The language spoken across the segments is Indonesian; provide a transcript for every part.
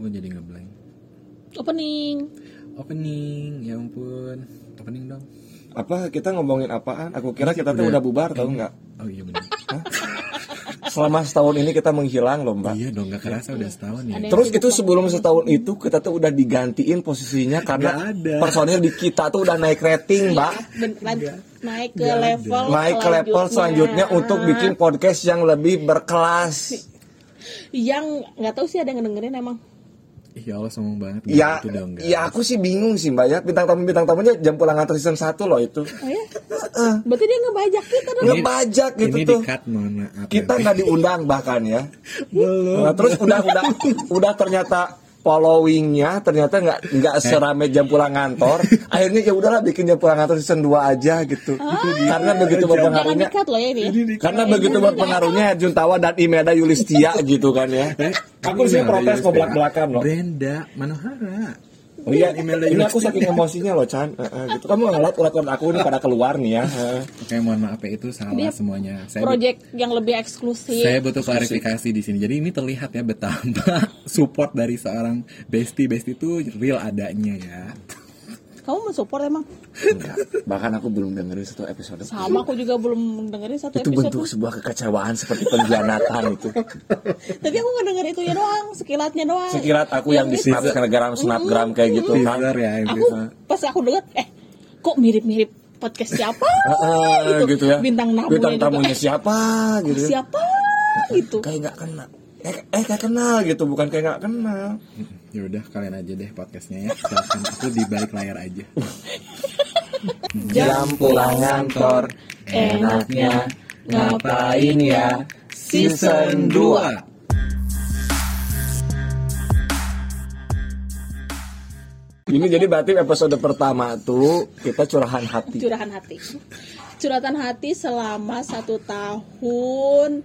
Gue jadi ngeblank. Opening. Opening, ya ampun. Opening dong. Apa kita ngomongin apaan? Aku kira kita tuh Udah. udah bubar tau nggak? Oh iya benar. Selama setahun ini kita menghilang loh mbak. iya dong, nggak kerasa udah setahun ya. Terus itu sebelum setahun itu kita tuh udah digantiin posisinya karena personil di kita tuh udah naik rating mbak. Ben- lan- naik ke ada. level Naik ke level selanjutnya untuk bikin podcast yang lebih berkelas. yang nggak tahu sih ada yang dengerin emang Ya Allah sombong banget. Ya, Gitu ya aku sih bingung sih mbak ya bintang tamu bintang tamunya jam pulang nganter season 1 loh itu. oh ya berarti dia ngebajak kita dong Ngebajak gitu Ini tuh. di cut mohon maaf. Kita ya. nggak diundang bahkan ya. Nah, terus udah udah udah ternyata followingnya ternyata nggak nggak serame jam pulang kantor. Akhirnya ya udahlah bikin jam pulang kantor season 2 aja gitu. Karena begitu berpengaruhnya ya ini ya. karena begitu berpengaruhnya Juntawa dan Imeda Yulistia gitu kan ya. Aku sih protes mau belak belakan loh. Brenda Manohara. Oh iya, Imelda ini aku saking emosinya loh Chan. Eh, eh, gitu. Kamu ngeliat urat-urat aku ini pada keluar nih ya. Eh. Oke, mohon maaf ya itu salah Dia semuanya. Saya project yang lebih eksklusif saya butuh klarifikasi di sini. Jadi ini terlihat ya betapa support dari seorang bestie bestie itu real adanya ya. Kamu mensupport emang Enggak, bahkan aku belum dengerin satu episode. sama aku juga belum dengerin satu Itu episode bentuk sebuah kekecewaan seperti pengkhianatan itu. tapi aku nggak denger itu ya doang sekilatnya doang Sekirat aku yang di snapgram snapgram kayak gitu kan. Ya itu. aku pas aku denger eh kok mirip-mirip podcast siapa Heeh, gitu ya. bintang tamunya Bintang juga. tamunya siapa gitu. ya. siapa gitu Kayak nggak kenal. Eh, eh kayak kenal gitu, bukan kayak nggak kenal. Ya udah kalian aja deh podcastnya ya. Silakan aku di balik layar aja. Jam pulang kantor, enaknya ngapain ya season 2. Ini jadi berarti episode pertama tuh kita curahan hati. curahan hati curhatan hati selama satu tahun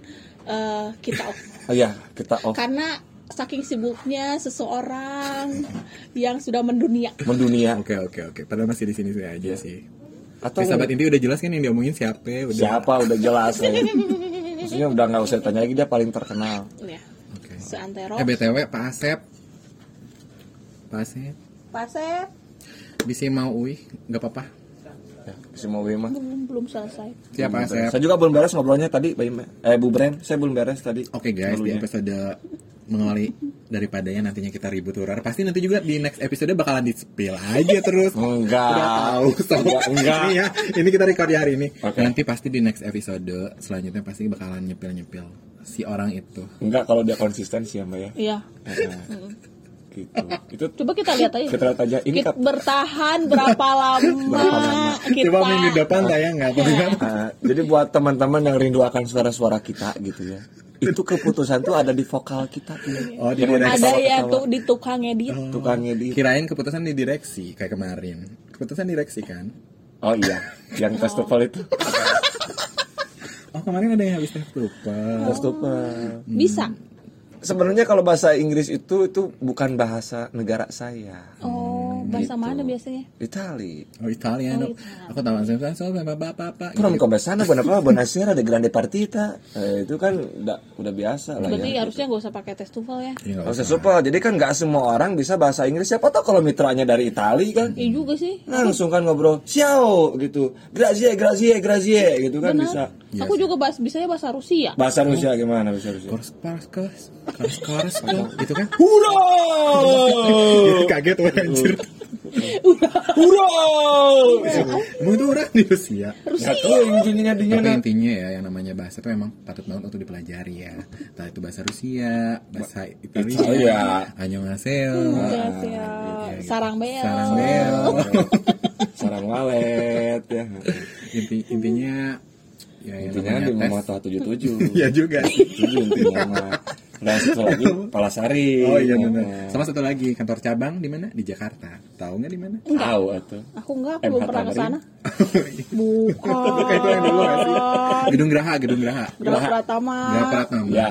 eh, kita off Oh iya, kita off karena saking sibuknya seseorang yang sudah mendunia mendunia. Oke oke oke. Padahal masih di sini sini aja sih. Atau Tapi sahabat inti udah jelas kan yang diomongin siapa? Udah. siapa udah jelas ya. Maksudnya udah nggak usah tanya lagi dia paling terkenal. ya Oke. seantero Eh BTW Pak Asep. Pak Asep. pasep Bisa mau uih, nggak apa-apa. Ya, si mau mah. belum belum selesai Siapa Asep? Saya juga belum beres ngobrolnya tadi, Mbak Ime. Eh Bu Bren, saya belum beres tadi. Oke guys, di Dulunya. episode mengawali daripadanya nantinya kita ribut urar. Pasti nanti juga di next episode bakalan di spill aja terus. Enggak. Udah tahu so. Enggak, enggak. Ini ya, ini kita record di hari ini. Oke. Nanti pasti di next episode selanjutnya pasti bakalan nyepil-nyepil si orang itu. Enggak kalau dia konsisten sih ya, Mbak ya. iya Heeh. Gitu. Itu coba kita lihat aja kita lihat aja ini kita bertahan berapa lama, Berapa lama? kita Coba minggu depan tayang nggak? Eh, jadi buat teman-teman yang rindu akan suara-suara kita gitu ya. Itu keputusan tuh ada di vokal kita tuh. Oh, di direksi. ada ya tuh di tukang edit tukang edit. Kirain keputusan di direksi kayak kemarin. Keputusan direksi kan? Oh iya, yang festival itu. Oh kemarin ada yang habis tes lupa. Festival. bisa Sebenarnya kalau bahasa Inggris itu itu bukan bahasa negara saya. oh bahasa mana biasanya Itali. Oh Italiano. Aku tahu langsung kan soal bapak bapak. Però come sana buona buonasera de grande partita. Eh, itu kan udah udah biasa lah berarti ya. harusnya nggak usah pakai tes TOEFL ya Iya, nggak Gak usah. super. Jadi kan nggak semua orang bisa bahasa Inggris. Siapa tahu kalau mitranya dari Itali kan iya juga sih langsung kan ngobrol ciao gitu. Grazie, grazie, grazie gitu kan bisa. Benar aku juga bahas bisanya bahasa Rusia Bahasa Rusia gimana bahasa Rusia? Kors kors kors kors kors gitu kan? Hurra! Kaget wah anjir. Hurra! Emang itu orang di Rusia. Nggak tahu intinya dinya Tapi nah. intinya ya yang namanya bahasa itu memang patut banget untuk dipelajari ya. Entah itu bahasa Rusia, bahasa Italia, Italia. Annyeonghaseyo, Rusia sarang bel sarang bel. Sarang walet ya. Inti intinya ya Intinya di. Mama 77. Iya juga. Tujuh intinya mah. Dan satu lagi Palasari. Oh iya benar. Nah, Sama satu lagi kantor cabang di mana? Di Jakarta. Tahu nggak di mana? Tahu atuh. aku enggak aku belum pernah ke sana bukan Kayak itu yang dulu nggak sih? Gedung Graha, Gedung Graha. Gerah Pratama Graha Pratama. Ya.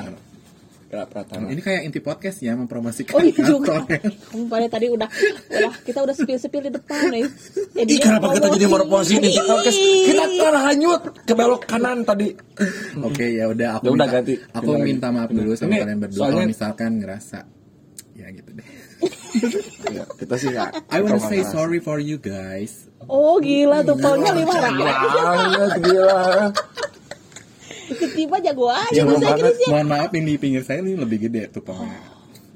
Pratama. Ini kayak inti podcast ya mempromosikan Oh iya juga. kantor. Kamu pada tadi udah, udah kita udah sepil-sepil di depan nih. Jadi Ih, kenapa kita jadi meroposi di podcast? Kita kan hanyut ke belok kanan tadi. Oke ya udah aku Ya udah, minta, ganti. aku lagi. minta maaf dulu sama Ini kalian berdua soalnya- kalau misalkan ngerasa ya gitu deh Ya, kita sih nggak. I wanna say nggak sorry for you guys Oh gila tuh polnya lima ratus. Banget gila. Ketiba jago aja Jago bahasa. Inggrisnya. mohon maaf yang di pinggir saya ini lebih gede tupangnya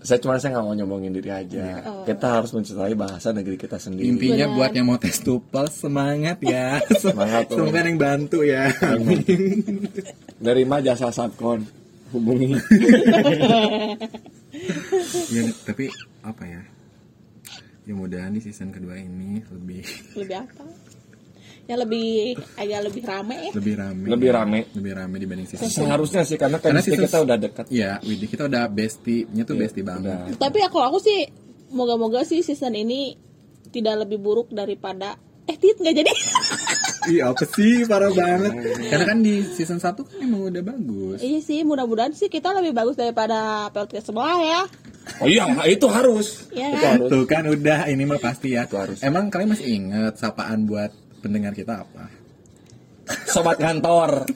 Saya cuma saya nggak mau nyombongin diri aja. Oh. Kita harus mencintai bahasa negeri kita sendiri. intinya Benar. buat yang mau tes tupel semangat ya Semangat, tuh. semoga ada yang bantu ya Nerima jasa satkon. Hubungi. ya tapi apa ya ya mudahan di season kedua ini lebih Lebih apa? Ya lebih agak lebih rame ya. lebih rame Lebih rame. lebih rame dibanding season Seharusnya sih karena Karena season- kita udah dekat. ya Widih kita udah bestie-nya tuh Iya, bestie banget udah. Tapi aku aku sih moga-moga sih season ini tidak lebih buruk daripada eh tit nggak jadi. Iya apa sih parah banget Karena kan di season 1 kan emang udah bagus iya sih mudah-mudahan sih kita lebih bagus daripada podcast sebelah ya. Oh iya, itu harus. Iya Itu kan? harus. Tuh kan udah ini mah pasti ya Itu harus. Emang kalian masih inget sapaan buat pendengar kita apa? Sobat kantor.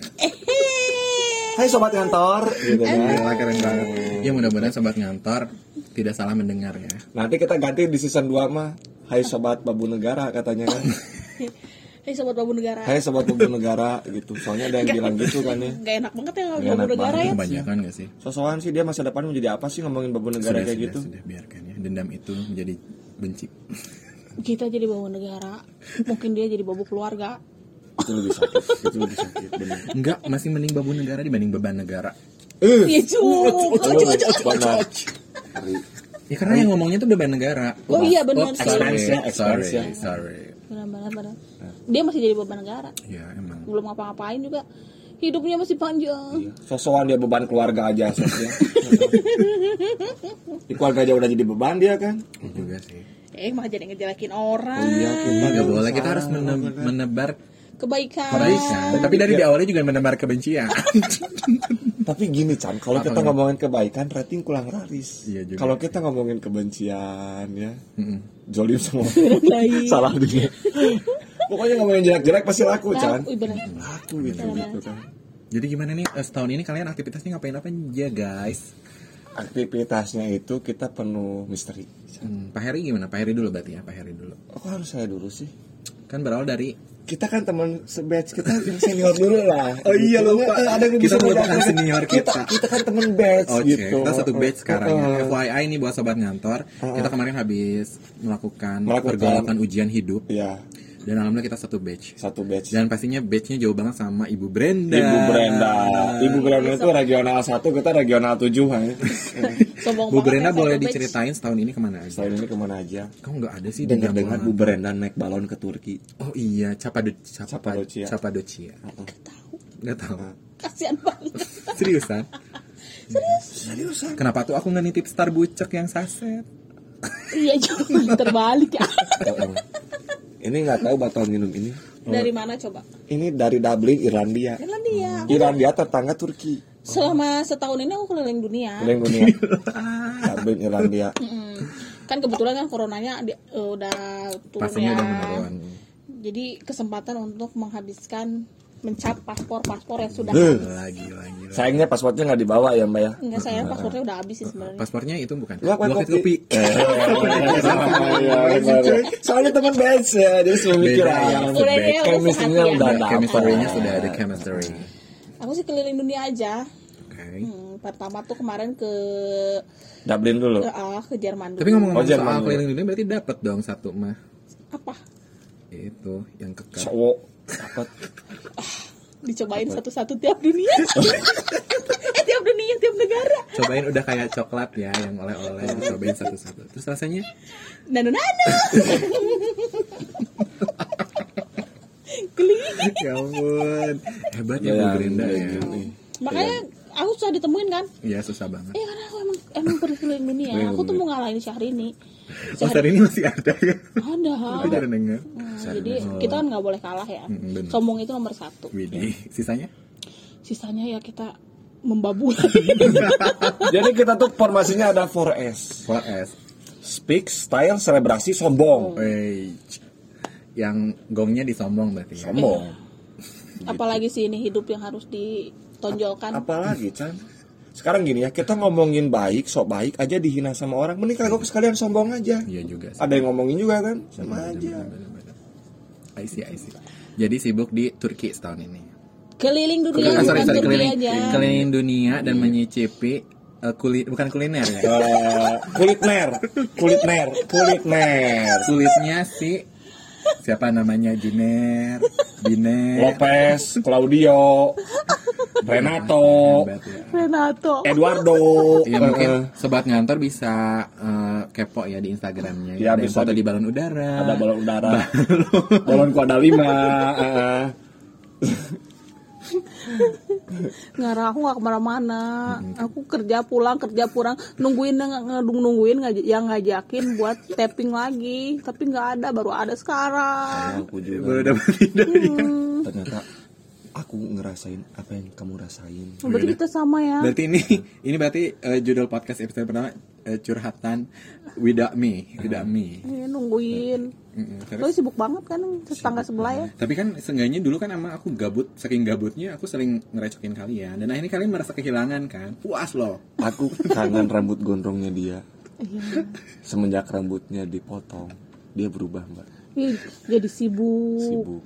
Hai sobat kantor. Gitu kan. Gila keren banget Ya mudah-mudahan sobat ngantor tidak salah mendengar ya Nanti kita ganti di season 2 mah. Hai sobat babu negara katanya kan. Hei sobat babu negara. Hai sobat babu negara gitu. Soalnya ada yang bilang gitu kan ya. Gak enak banget ya babu enak negara banget. ya. Kebanyakan gak sih? Sosokan sih dia masa depan mau jadi apa sih ngomongin babu negara Sudah, kayak sudah, gitu. sudah biarkan ya Dendam itu menjadi benci Kita jadi babu negara. Mungkin dia jadi babu keluarga. Itu lebih sakit. Itu lebih sakit bener. Enggak, masih mending babu negara dibanding beban negara Eh, benar. Ya karena yang ngomongnya tuh beban negara Oh iya, benar sorry, ya, sorry, ya. sorry Benar benar benar. Dia masih jadi beban negara. Ya emang Belum ngapa-ngapain juga. Hidupnya masih panjang. Iya. Sosokan dia beban keluarga aja sosnya. Di keluarga aja udah jadi beban dia kan. Iya juga sih Eh malah jadi ngejelekin orang. Oh iya, kita Nggak boleh, kita harus mene- menebar Kebaikan. kebaikan Tapi dari di awalnya juga menebar kebencian Tapi gini Chan, kalau kita ngomongin kebaikan rating kurang laris. Iya juga Kalau kita ngomongin kebencian ya, jolim semua. Salah dia. Pokoknya ngomongin jelek-jelek pasti laku Chan. Laku gitu gitu kan. Jadi gimana nih eh, setahun ini kalian aktivitasnya ngapain apa aja guys? Aktivitasnya itu kita penuh misteri. Hmm, Pak Heri gimana? Pak Heri dulu berarti ya, Pak Heri dulu. Oh harus saya dulu sih. Kan berawal dari Kita kan teman sebatch kita yang senior dulu lah. Oh iya, lupa. Eh, Ada yang Kita bisa melupakan senior kita. Kita kan teman batch Oke, gitu. kita satu batch sekarang ya. Uh, FYI nih buat sobat ngantor, kita kemarin habis melakukan, Melakukan. pergolakan ujian hidup Iya, dan alhamdulillah kita satu batch. satu batch. Dan pastinya batchnya jauh banget sama Ibu Brenda. Ibu Brenda. Ibu Brenda itu regional 1, kita regional 7 kan. Sombong Bu Brenda ya, boleh satu batch. diceritain setahun ini ke mana aja? Tahun ini ke mana aja? Kamu nggak ada sih di Dengar-dengar Bu. Brenda naik balon ke Turki. Oh iya, Capado Capa- Cappadocia. Cappadocia. Tahu. Nggak tahu. Kasihan banget. Seriusan? Seriusan? Kenapa tuh aku nggak nitip star bucek yang saset? Iya juga terbalik ya. Ini nggak tahu botol minum ini. Dari mana coba? Ini dari Dublin, Irlandia. Irlandia. Irlandia tetangga Turki. Selama setahun ini aku keliling dunia. Keliling dunia. Dublin, Irlandia. Mm. Kan kebetulan kan coronanya di- eh, udah turun Pastinya ya. udah menurun. Jadi kesempatan untuk menghabiskan mencap paspor-paspor yang sudah Beuh. Lagi, lagi. Sayangnya pasportnya nggak dibawa ya Mbak ya. enggak saya paspornya udah habis sih sebenarnya. Paspornya itu bukan. Blokit kopi? kopi. Soalnya teman batch ya, mikir Beda ah, ya. Udah deh, udah chemistry-nya ya. udah dapet. Chemistry-nya sudah ada chemistry. Aku sih keliling dunia aja. Oke. Hmm, pertama tuh kemarin ke Dublin dulu. ke, ah, ke Jerman dulu. Tapi ngomong-ngomong Oh, Jerman soal keliling dunia berarti dapat dong satu mah. apa? Itu yang kekal. Cowok dapat Dicobain satu-satu tiap dunia. eh tiap dunia, tiap negara. Cobain udah kayak coklat ya yang oleh-oleh cobain satu-satu. Terus rasanya Nano nano. Keliling. ya ampun. Hebat ya Bu Ya, Brenda ya, ya. gini. Makanya aku susah ditemuin kan. Iya susah banget. Iya karena aku emang emang pergi keliling dunia. Keliling Aku tuh mau ngalahin Syahrini. Oh saat ini masih ada ya. Ada. Aku udah dengar. Nah, jadi kita kan nggak boleh kalah ya. Mm, bener. Sombong itu nomor satu. Widih. Sisanya? Sisanya ya kita membabu. Jadi kita tuh formasinya ada 4S. 4S. Speak, style, selebrasi, sombong. Wey. Yang gongnya disombong berarti ya. Sombong. Apalagi sih ini hidup yang harus ditonjolkan. Apalagi Chan? Sekarang gini ya kita ngomongin baik sok baik aja dihina sama orang mending kagok sekalian sombong aja Iya juga sih. ada yang ngomongin juga kan sama aja I see, I see. Jadi sibuk di Turki setahun ini. Keliling dunia Ah, sorry, sorry, Turki keliling, aja. keliling dunia dan menyicipi eh, kuli, bukan kuliner ya. Eh, kulit ner kulit kulit ner Kulitnya si siapa namanya Jiner, Biner, Lopez Claudio Renato. Renato. Eduardo Ya mungkin sobat ngantor bisa eh, kepo ya di Instagramnya. Ya, ada bisa foto di- di balon udara. ada balon udara balonku ada lima. Ngarah aku nggak ke mana-mana. Aku kerja pulang kerja pulang nungguin yang ngedung nungguin yang ngajakin buat tapping lagi. Tapi nggak ada baru ada sekarang. aku juga Baru dapat ide. ternyata aku ngerasain apa yang kamu rasain Berarti kita sama ya. Berarti ini ini berarti eh, judul podcast episode pertama eh, curhatan without me, without me. Eh, nungguin. Mm-mm. Lo sibuk banget kan tetangga sebelah ya. tapi kan seenggaknya dulu kan sama aku gabut, saking gabutnya aku sering ngerecokin kalian dan akhirnya kalian merasa kehilangan kan. Puas loh. aku kangen rambut gondrongnya dia Iya. semenjak rambutnya dipotong dia berubah mbak Ih, Jadi sibuk, sibuk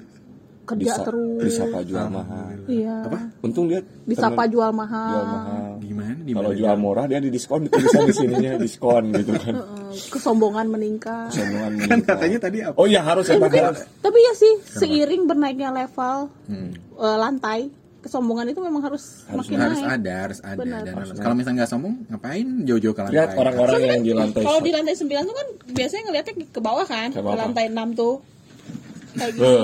kerja Disa- terus. disapa jual mahal Iya. untung dia Disapa temen- jual jual mahal. mahal Gimana? Di kalau jual murah dia di diskon tulisan di sininya diskon gitu kan Kesombongan meningkat. Sombongan Kan meningkat. katanya tadi apa? oh iya harus ya harus Tapi ya sih, seiring bernaiknya level Hmm. eh, lantai, kesombongan itu memang harus, Harus- makin harus naik. ada, harus ada. Benar. Dan kalau misalnya nggak sombong, ngapain jauh-jauh ke lantai? lihat orang-orang yang di lantai Kalau di lantai 9 tuh kan biasanya ngeliatnya ke bawah kan, Ke ke, bawah. lantai 6 tuh. Kayak gitu.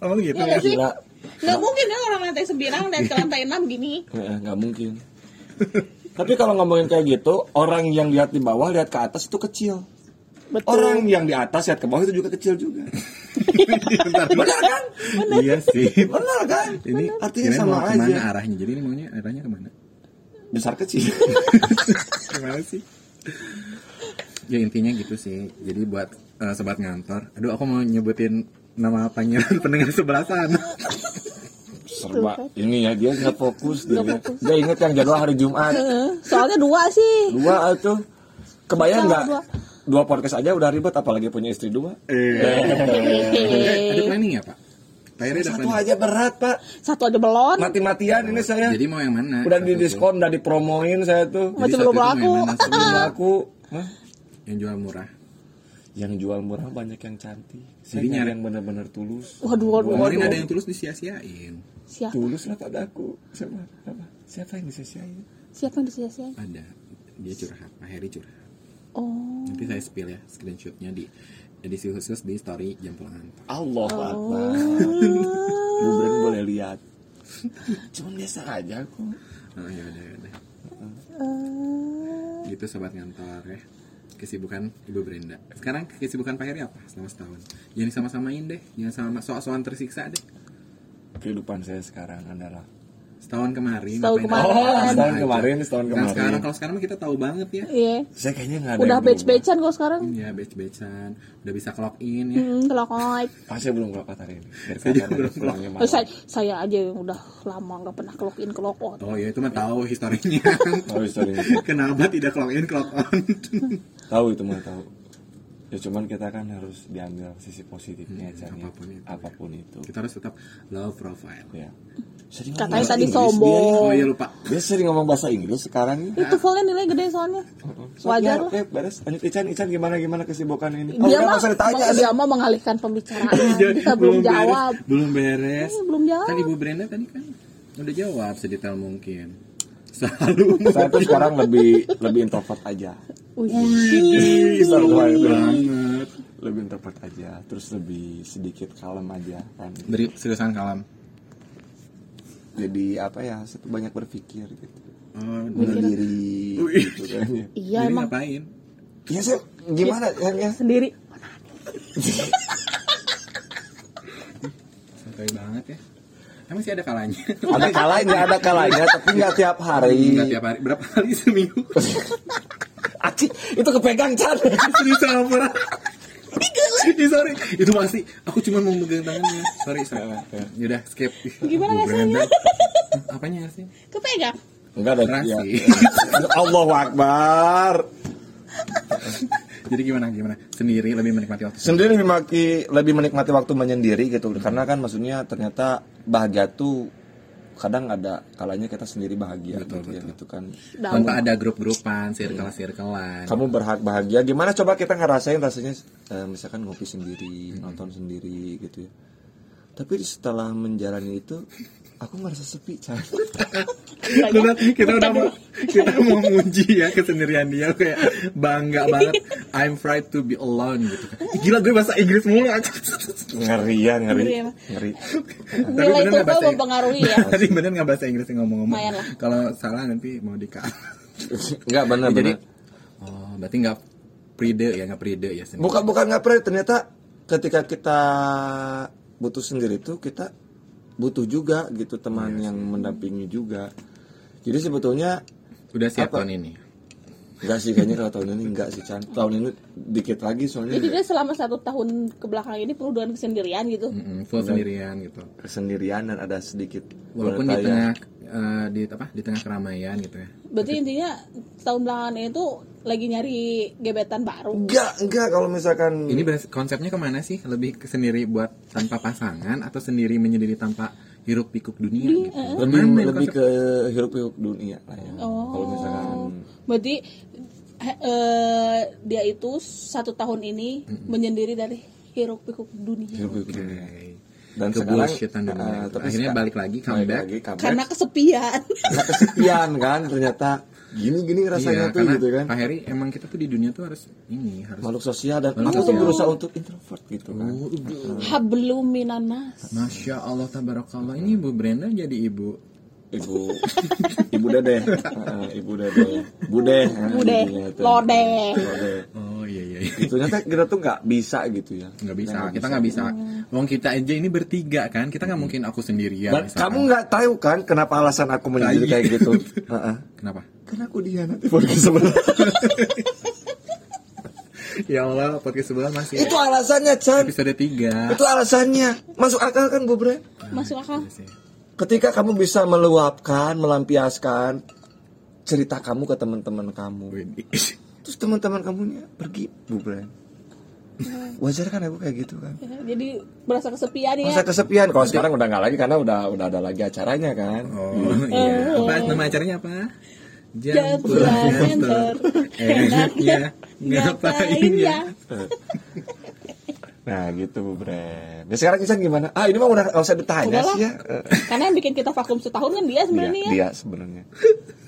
Oh gitu Iya ya. gila. Nggak mungkin kan orang lantai 9 lihat ke lantai 6 gini. Eh, nggak mungkin tapi kalau ngomongin kayak gitu orang yang lihat di bawah lihat ke atas itu kecil Betul. orang yang di atas lihat ke bawah itu juga kecil juga benar kan Iya sih. benar kan Ini artinya kirain sama ke mana aja arahnya? Jadi ini maunya arahnya ke mana? besar kecil Gimana sih? Ya intinya gitu sih. Jadi buat eh, sobat ngantor, aduh aku mau nyebutin nama pangeran pendengar sebelah sana. serba ini ya dia nggak fokus dia, fokus. dia inget yang jadwal hari Jumat Soalnya dua sih. dua tuh kebayang nggak dua. dua podcast aja udah ribet apalagi punya istri dua Eh, ada planning ya pak? Ada satu planning? aja berat pak Satu aja belum. mati-matian ini saya Jadi mau yang mana? udah di diskon udah dipromoin saya tuh Masih belum laku. belum laku Hah? yang jual murah. Yang jual murah banyak yang cantik saya Jadi nyari yang benar-benar tulus Waduh, waduh, Kemarin waduh. ada yang tulus disia-siain. Siapa? tulus lah pada aku siapa apa siapa yang disia-siain Siapa yang disia-siain? Ada. Dia curhat. Pak Heri curhat. Oh. Nanti saya spill ya screenshotnya di edisi khusus di story jam pulang kantor. Allah Akbar Bu Bren boleh lihat cuman biasa aja kok Oh ya udah ya udah. Eh, Gitu sobat ngantor ya. Kesibukan Ibu Brenda. Sekarang kesibukan Pak Heri apa selama setahun? Jangan sama-samain deh. Jangan sama soal-soal tersiksa deh. kehidupan saya sekarang adalah Setahun kemarin. Setahun kemarin. Oh, setahun Aja. kemarin, setahun Nah, kemarin. sekarang kalau sekarang mah kita tahu banget ya. Iya. saya kayaknya nggak ada Udah yang batch-batchan kok sekarang. Ya batch-batchan, udah bisa clock in ya. Hmm, kait. berubah. Ah, saya belum kelokat hari ini Saya juga belum pulangnya Oh, saya, saya aja yang udah lama nggak pernah clock in clock out. Oh ya itu mah tahu historinya. tahu historinya Kenapa tidak clock in clock on? tahu itu mah tahu ya cuman kita kan harus diambil sisi positifnya Chan, ya. apa pun itu. apa pun itu kita harus tetap low profile. ya Sering Katanya tadi Inggris sombong. Oh iya lupa. dia, dia sering ngomong bahasa Inggris sekarang ya Itu fullnya nilai gede soalnya. Wajar lah. ya, beres lanjut Ican Ican gimana gimana kesibukan ini Dia udah mah, ditanya dia mah mengalihkan pembicaraan. Iya, Kita belum jawab. Beres, belum beres. Eh, belum jawab. Kan Ibu Brenda tadi kan udah jawab sedetail mungkin. Selalu. saya tuh sekarang lebih lebih introvert aja Wih. Seru banget. lebih introvert aja terus lebih sedikit kalem aja kan Beri seriusan kalam. jadi apa ya saya tuh banyak berpikir gitu Oh, diri gitu kan ya Iya jadi emang ngapain? ya saya gimana ya, ya sendiri. Santai banget ya. Emang sih ada kalanya. ada kalanya ada kalanya tapi nggak tiap hari Enggak tiap hari. Berapa kali seminggu? Aci itu kepegang Chan Serius. Ih, sorry. Itu masih aku cuma mau megang tangannya. Sorry, sorry. Yaudah, skip. Gimana rasanya? Apanya sih? Kepegang. Enggak ada Terasi. ya. Allahu Akbar. Jadi gimana gimana? Sendiri lebih menikmati waktu. Sendiri lebih maki, lebih menikmati waktu menyendiri gitu. Karena kan maksudnya ternyata bahagia tuh kadang ada kalanya kita sendiri bahagia Betul, gitu ya betul. gitu kan. Tanpa ada grup-grupan, circle-circlean. Kamu berhak bahagia. Gimana coba kita ngerasain rasanya eh, misalkan ngopi sendiri, nonton sendiri gitu ya. Tapi setelah menjalani itu aku ngerasa sepi, Chan. Lihat, kita udah mau kita mau muji ya kesendirian dia kayak bangga banget. I'm afraid to be alone gitu kan. Gila gue bahasa Inggris mulu. ngeri ya, ngeri. Ngeri. Nilai bener nggak bahasa- mempengaruhi ya. Tadi bener nggak bahasa Inggrisnya ngomong-ngomong? Kalau salah nanti mau dikat. Enggak benar Jadi, oh berarti nggak pride ya nggak pride ya sendiri. Bukan bukan nggak pernah ternyata ketika kita butuh sendiri tuh kita butuh juga gitu teman yang mendampingi juga. Jadi sebetulnya Udah siap Apa? tahun ini. enggak sih kayaknya kalau tahun ini enggak sih Chan. Tahun ini dikit lagi soalnya Jadi dia selama satu tahun ke belakang ini penuh dengan kesendirian gitu. Mm-mm, full sendirian gitu. kesendirian dan ada sedikit Walaupun di tengah eh, di apa di tengah keramaian gitu ya. Berarti intinya tahun belakangan itu lagi nyari gebetan baru. enggak enggak kalau misalkan Ini konsepnya ke mana sih? Lebih ke sendiri buat tanpa pasangan atau sendiri menyendiri tanpa hiruk pikuk dunia gitu? lebih Ke mana ini lebih konsep? ke hirup pikuk dunia lah ya. Oh. Kalau misalkan Berarti he- eh, dia itu satu tahun ini menyendiri dari hiruk pikuk dunia. hirup pikuk dunia. Oke. Dan ke sekarang, bullshitan dunia ah, gitu. tapi Akhirnya balik lagi balik comeback. lagi, comeback. Karena kesepian. Karena kesepian kan ternyata gini-gini rasanya Iya, tuh gitu kan. Pak Heri emang kita tuh di dunia tuh harus ini harus Makhluk sosial dan Makhluk aku tuh berusaha untuk introvert gitu kan. Oh, Hablum minanas. Masya Allah tabarakallah ini Ibu Brenda jadi ibu Ibu Ibu Dede. Heeh, Ibu Dede. Bude. ah, Bude, jadinya tuh. lode. Lode. Oh iya iya, iya. Itu ternyata kita tuh nggak bisa gitu ya. nggak bisa kita nggak bisa Wong kita aja ini bertiga kan kita nggak mungkin aku sendirian misalkan. kamu nggak tahu kan kenapa alasan aku menjadi kayak gitu? Heeh. kenapa Karena aku dihianati podcast sebelah. ya Allah podcast sebelah masih Itu alasannya, Chan. episode 3 Itu alasannya. Masuk akal kan, Bu Bre? Masuk akal. Ketika kamu bisa meluapkan, melampiaskan cerita kamu ke teman-teman kamu. Terus teman-teman kamunya pergi, Bu Bre. Wajar kan aku kayak gitu kan? Ya, Jadi berasa kesepian ya. Masa kesepian kalau sekarang udah nggak lagi karena udah udah ada lagi acaranya kan. oh iya apa nama acaranya apa Jam pulang kantor. enaknya ngapain ya Nah gitu Bu Bre. Nah sekarang Isan gimana? Ah ini mah udah nggak usah ditanya sih ya. Karena yang bikin kita vakum setahun kan dia Dia, sebenarnya ya. dia sebenarnya.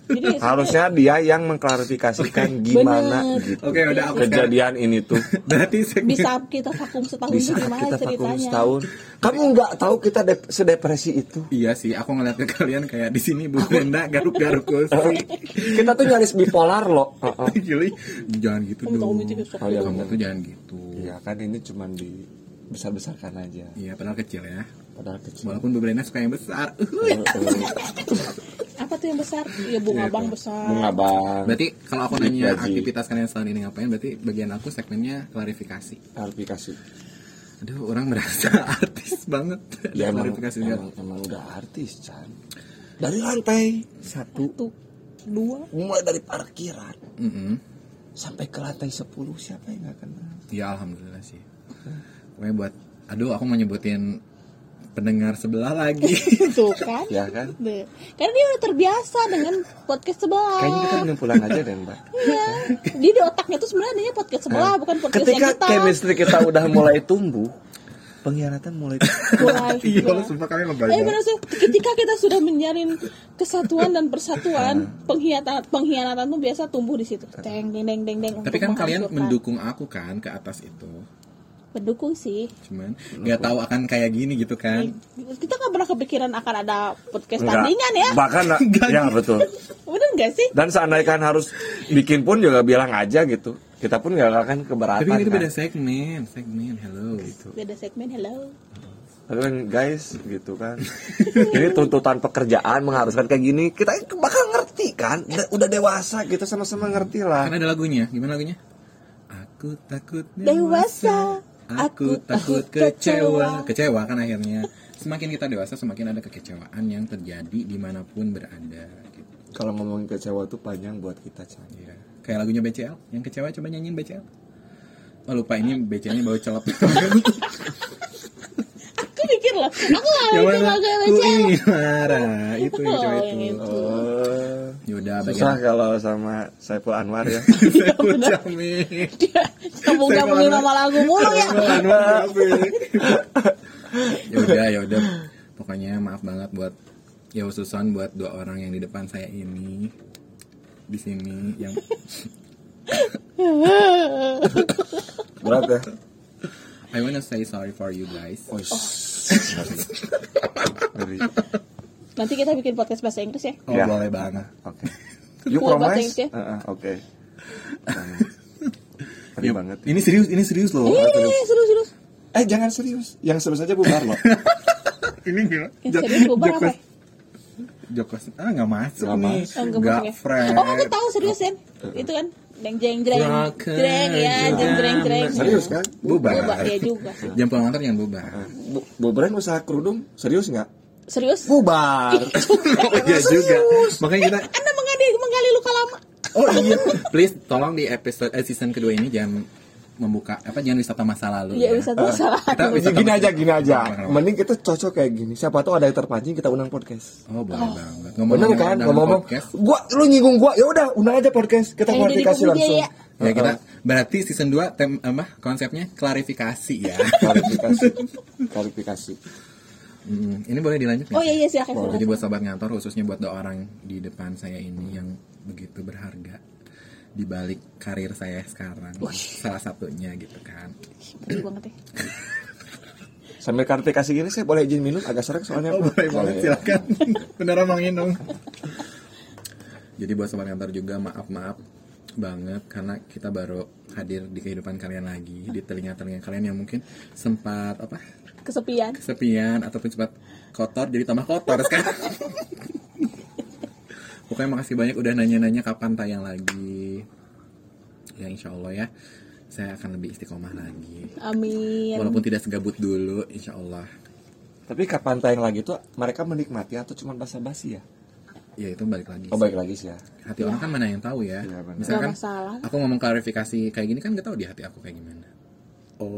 Jadi Harusnya dia yang mengklarifikasikan gimana Bener. gitu. Oke, udah aku kejadian ini tuh. berarti segmen bisa kita vakum setahun saat gimana kita vakum ceritanya? setahun, kamu nggak tahu kita dep- sedepresi itu. iya sih aku ngeliat ke kalian kayak di sini Bu Brenda garuk-garuk Kita tuh nyaris bipolar loh. Heeh. Gili, jangan gitu dong. Oh, iya, kamu tuh jangan gitu Iya kan ini cuman di besar-besarkan aja. iya padahal kecil ya Padahal kecil. walaupun Bu Brenda suka yang besar Apa tuh yang besar? Ya bunga bang besar. Bunga bang. berarti kalau aku nanya Gaji. aktivitas kalian setahun ini ngapain berarti bagian aku segmennya klarifikasi Klarifikasi. aduh orang merasa artis banget Ya emang, klarifikasi emang, emang udah artis Chan. Dari lantai satu, Satu, dua. mulai dari parkiran Mm-mm. sampai ke lantai 10 siapa yang nggak kenal? ya alhamdulillah sih pokoknya buat aduh aku mau nyebutin pendengar sebelah lagi Tuh kan. Ya kan? Karena dia udah terbiasa dengan podcast sebelah. Kayaknya kita mending pulang aja deh mbak. Iya. Dia di otaknya tuh sebenarnya adanya podcast sebelah, bukan podcast Ketika yang kita. chemistry kita udah mulai tumbuh, pengkhianatan mulai Mulai. iya ya. lo sumpah kalian Eh ngebayang benar sih. Ketika kita sudah menjalin kesatuan dan persatuan, pengkhianatan pengkhianatan tuh biasa tumbuh di situ. Deng deng deng deng deng. tapi kan kalian mendukung aku kan ke atas itu Mendukung sih. cuman nggak tahu akan kayak gini gitu kan Kita nggak pernah kepikiran akan ada podcast Enggak. tandingan ya. Bahkan ya betul. Bener nggak sih? Dan seandainya harus bikin pun juga bilang aja gitu. Kita pun gak akan keberatan. tapi ini kan. beda segmen segmen hello gitu Beda segmen hello. Tapi kan guys gitu kan. Ini tuntutan pekerjaan mengharuskan kayak gini. Kita bakal ngerti kan. Udah, dewasa kita sama-sama ngerti lah. kan ada lagunya gimana lagunya aku takut Dewasa. Aku takut kecewa kecewa kan akhirnya semakin kita dewasa semakin ada kekecewaan yang terjadi di mana pun berada gitu. kalau ngomongin kecewa tuh panjang buat kita Chan. Iya. Kayak lagunya BCL, yang kecewa coba nyanyiin BCL. Oh lupa ini BCL-nya bau celep. Aku mikir loh, aku gak yang mikir mana? lagu yang Ku baca. ingin marah. Itu yang Oh, itu. itu. Oh, Yaudah, susah bagian. kalau sama Saiful Anwar ya. Saiful Jamil. Dia sambung-sambungin nama lagu mulu ya. Anwar ya udah ya udah pokoknya maaf banget buat ya khususan buat dua orang yang di depan saya ini di sini yang Berat ya. I wanna say sorry for you guys Oh, Ngeri. Nanti kita bikin podcast bahasa Inggris ya. oh Ya. boleh banget Oke. You Full bahasa promise? Inggris ya? Heeh, Oke. Ngeri Ya, banget. ini serius ini serius loh Eh, seru seru. Eh jangan serius. Yang serius aja bubar loh. ini gila Yang serius bubar apa? ya? Jokos ah nggak masuk Nggak nih. Oh, nggak masuk ya? fresh Oh, aku tahu serius Sen. Itu kan deng jeng jreng Rocker jreng ya jeng jreng jreng. Serius kan? bubar Bubar ya juga. jam pulang kantor jangan bubar Bu, bubaran usaha kerudung serius nggak? Serius? Bubar. oh iya juga makanya kita Anda menggali menggali luka lama. Oh iya, please tolong di episode eh, season kedua ini jangan membuka apa jangan wisata masa lalu. Iya ya. bisa tuh salah. Kita Gini, wisata gini masa- aja, gini aja. Mending kita cocok kayak gini. Siapa tahu ada yang terpancing kita undang podcast. Oh boleh banget. Bener kan? undang Ngomong-ngomong, podcast. gua lu nyinggung gua, ya udah undang aja podcast. Kita Kayak klarifikasi langsung. Corbuzier Ya kita berarti season 2 tem apa konsepnya klarifikasi ya. klarifikasi. klarifikasi. Hmm, ini boleh dilanjut Oh iya iya silakan. Jadi buat sobat ngantor khususnya buat dua orang di depan saya ini yang begitu berharga di balik karir saya sekarang salah satunya gitu kan. Bener banget ya. Sambil klarifikasi gini saya boleh izin minum agak serak soalnya. Oh boleh banget ya. silakan. Beneran mau minum. Jadi buat sobat kantor juga maaf maaf banget karena kita baru hadir di kehidupan kalian lagi di telinga telinga kalian yang mungkin sempat apa Kesepian. kesepian ataupun sempat kotor jadi tambah kotor sekarang. Pokoknya makasih banyak udah nanya-nanya kapan tayang lagi. Ya insya Allah ya saya akan lebih istiqomah lagi. Amin. Walaupun tidak segabut dulu, insya Allah. Tapi kapan tayang lagi tuh mereka menikmati atau cuma basa-basi ya? Ya itu balik lagi. Oh sih. baik lagi sih ya. hati orang kan mana yang tahu ya. Iya, benar. Misalkan aku ngomong klarifikasi kayak gini kan gak tahu di hati aku kayak gimana. Oh.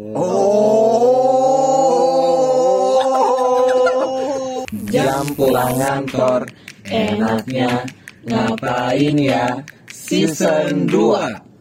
Jam pulang kantor enaknya ngapain ya? Season 2